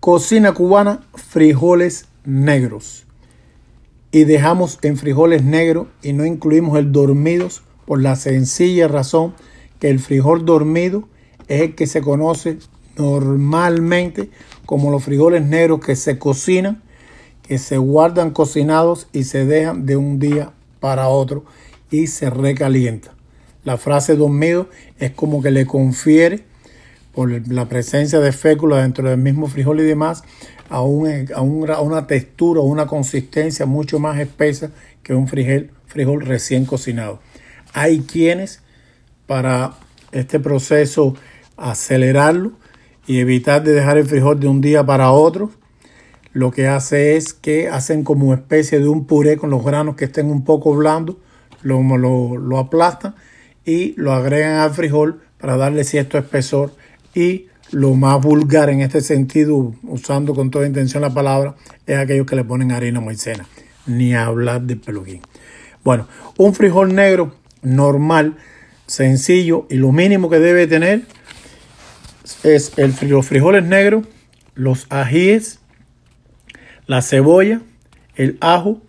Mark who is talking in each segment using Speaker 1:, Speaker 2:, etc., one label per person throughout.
Speaker 1: Cocina cubana, frijoles negros. Y dejamos en frijoles negros y no incluimos el dormidos por la sencilla razón que el frijol dormido es el que se conoce normalmente como los frijoles negros que se cocinan, que se guardan cocinados y se dejan de un día para otro y se recalienta. La frase dormido es como que le confiere por la presencia de fécula dentro del mismo frijol y demás, a, una textura o una consistencia mucho más espesa que un frijol, frijol recién cocinado. Hay quienes, para este proceso, acelerarlo y evitar de dejar el frijol de un día para otro, lo que hace es que hacen como especie de un puré con los granos que estén un poco blandos, lo, lo, lo aplastan y lo agregan al frijol para darle cierto espesor y lo más vulgar en este sentido, usando con toda intención la palabra, es aquellos que le ponen harina maicena. Ni hablar de peluquín. Bueno, un frijol negro normal, sencillo y lo mínimo que debe tener es el, los frijoles negros, los ajíes, la cebolla, el ajo,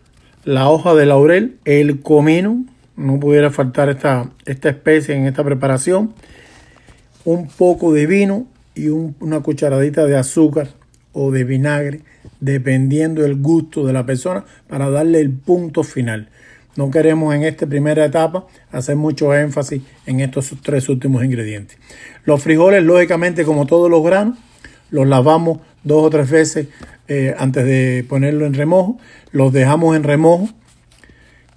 Speaker 1: la hoja de laurel, el comino, no pudiera faltar esta, esta especie en esta preparación, un poco de vino y una cucharadita de azúcar o de vinagre, dependiendo del gusto de la persona, para darle el punto final. No queremos en esta primera etapa hacer mucho énfasis en estos tres últimos ingredientes. Los frijoles, lógicamente, como todos los granos, los lavamos dos o tres veces eh, antes de ponerlo en remojo. Los dejamos en remojo,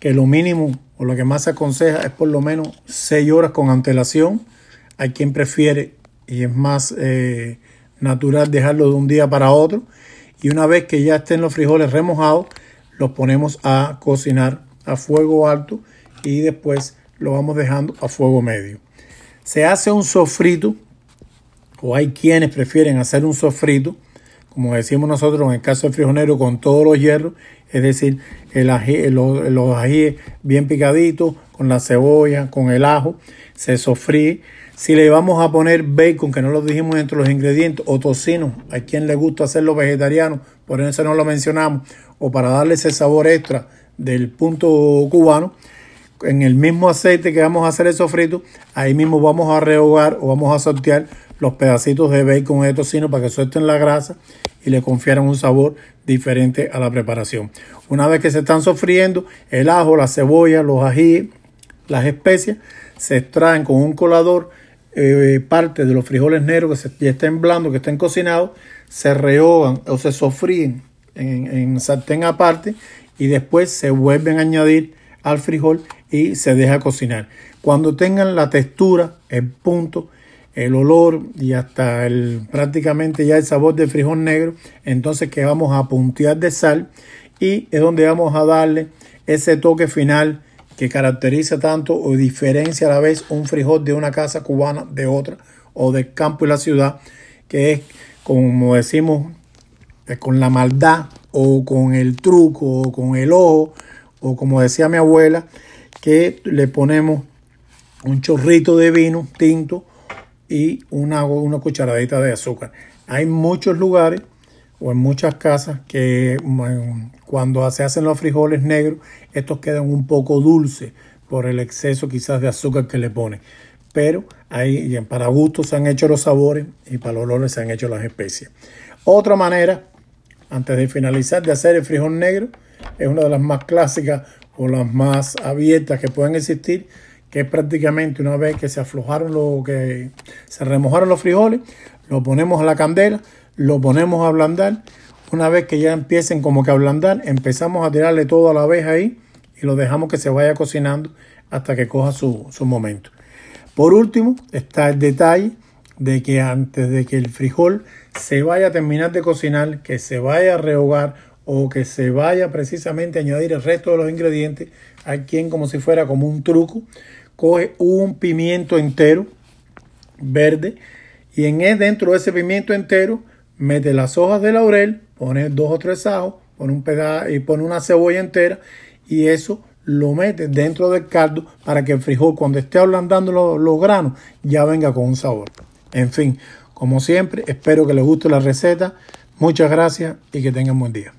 Speaker 1: que lo mínimo o lo que más se aconseja es por lo menos seis horas con antelación hay quien prefiere y es más eh, natural dejarlo de un día para otro. Y una vez que ya estén los frijoles remojados, los ponemos a cocinar a fuego alto y después lo vamos dejando a fuego medio. Se hace un sofrito, o hay quienes prefieren hacer un sofrito, como decimos nosotros en el caso del frijolero, con todos los hierros, es decir, el ají, los, ajíes bien picaditos, con la cebolla, con el ajo, se sofríe si le vamos a poner bacon, que no lo dijimos entre los ingredientes, o tocino, a quien le gusta hacerlo vegetariano, por eso no lo mencionamos, o para darle ese sabor extra del punto cubano, en el mismo aceite que vamos a hacer el sofrito, ahí mismo vamos a rehogar o vamos a sortear los pedacitos de bacon de tocino para que suelten la grasa y le confieran un sabor diferente a la preparación. Una vez que se están sofriendo, el ajo, la cebolla, los ají, las especias, se extraen con un colador eh, parte de los frijoles negros que ya estén blandos, que estén cocinados, se rehogan o se sofríen en, en sartén aparte y después se vuelven a añadir al frijol y se deja cocinar. Cuando tengan la textura, el punto, el olor y hasta el prácticamente ya el sabor del frijol negro, entonces que vamos a puntear de sal y es donde vamos a darle ese toque final que caracteriza tanto o diferencia a la vez un frijol de una casa cubana de otra o del campo y la ciudad, que es, como decimos, eh, con la maldad o con el truco o con el ojo o como decía mi abuela, que le ponemos un chorrito de vino tinto y una, una cucharadita de azúcar. Hay muchos lugares o en muchas casas que cuando se hacen los frijoles negros, estos quedan un poco dulces por el exceso quizás de azúcar que le ponen. Pero ahí para gusto se han hecho los sabores y para los olores se han hecho las especias. Otra manera, antes de finalizar, de hacer el frijol negro, es una de las más clásicas o las más abiertas que pueden existir, que es prácticamente una vez que se aflojaron lo que se remojaron los frijoles, lo ponemos a la candela, lo ponemos a ablandar. Una vez que ya empiecen como que a ablandar, empezamos a tirarle todo a la vez ahí y lo dejamos que se vaya cocinando hasta que coja su, su momento. Por último, está el detalle de que antes de que el frijol se vaya a terminar de cocinar, que se vaya a rehogar o que se vaya precisamente a añadir el resto de los ingredientes, hay quien como si fuera como un truco, coge un pimiento entero verde y en él, dentro de ese pimiento entero mete las hojas de laurel, pone dos o tres ajos, pone un pedazo y pone una cebolla entera y eso lo mete dentro del caldo para que el frijol cuando esté ablandando los, granos ya venga con un sabor. En fin, como siempre, espero que les guste la receta. Muchas gracias y que tengan buen día.